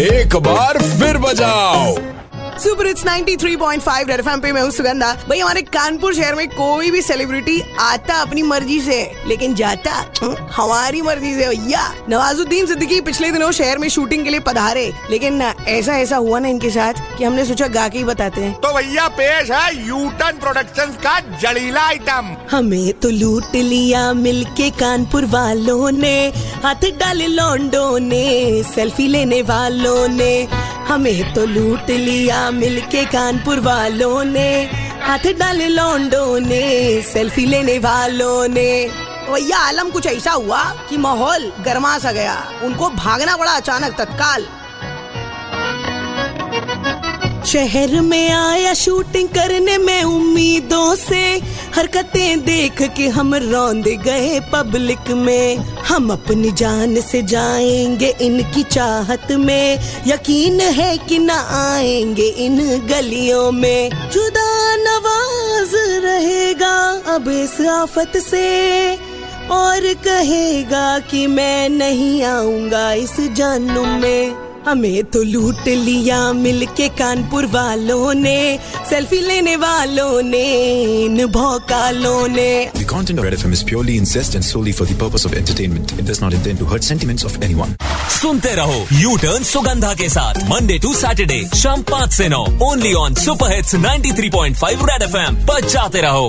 एक बार फिर बजाओ। सुपर इट्स 93.5 रेड एफएम पे मैं हूँ सुगंधा। भाई हमारे कानपुर शहर में कोई भी सेलिब्रिटी आता अपनी मर्ज़ी से लेकिन जाता हमारी मर्ज़ी से भैया। नवाजुद्दीन सिद्दीकी पिछले दिनों शहर में शूटिंग के लिए पधारे लेकिन ऐसा ऐसा हुआ ना इनके साथ कि हमने सोचा गा के ही बताते हैं। तो भैया पेश है यूटन प्रोडक्शंस का जड़ीला आइटम हमें तो लूट लिया मिलके कानपुर वालों ने हाथ डाले लौंडो ने सेल्फी लेने वालों ने। हमें तो लूट लिया मिलके कानपुर वालों ने। हाथ डाले लौंडों ने, सेल्फी लेने वालों ने। भैया आलम कुछ ऐसा हुआ कि माहौल गर्मा सा गया। उनको भागना पड़ा अचानक तत्काल। शहर में आया शूटिंग करने में उम्मीदों से। हरकतें देख के हम रौंद गए पब्लिक में। हम अपनी जान से जाएँगे इनकी चाहत में। यकीन है कि न आएँगे इन गलियों में। जुदा नवाज़ रहेगा अब इस आफत से। और कहेगा कि मैं नहीं आऊँगा इस जानू में। हमें तो लूट लिया मिलके कानपुर वालों ने सेल्फी लेने वालों ने इन भौकालों ने The content of Red FM is purely incest and solely for the purpose of entertainment. It does not intend to hurt sentiments of anyone. सुनते रहो यू टर्न सुगंधा के साथ मंडे टू सैटरडे शाम पाँच से नौ only on super hits 93.5 red FM बजाते रहो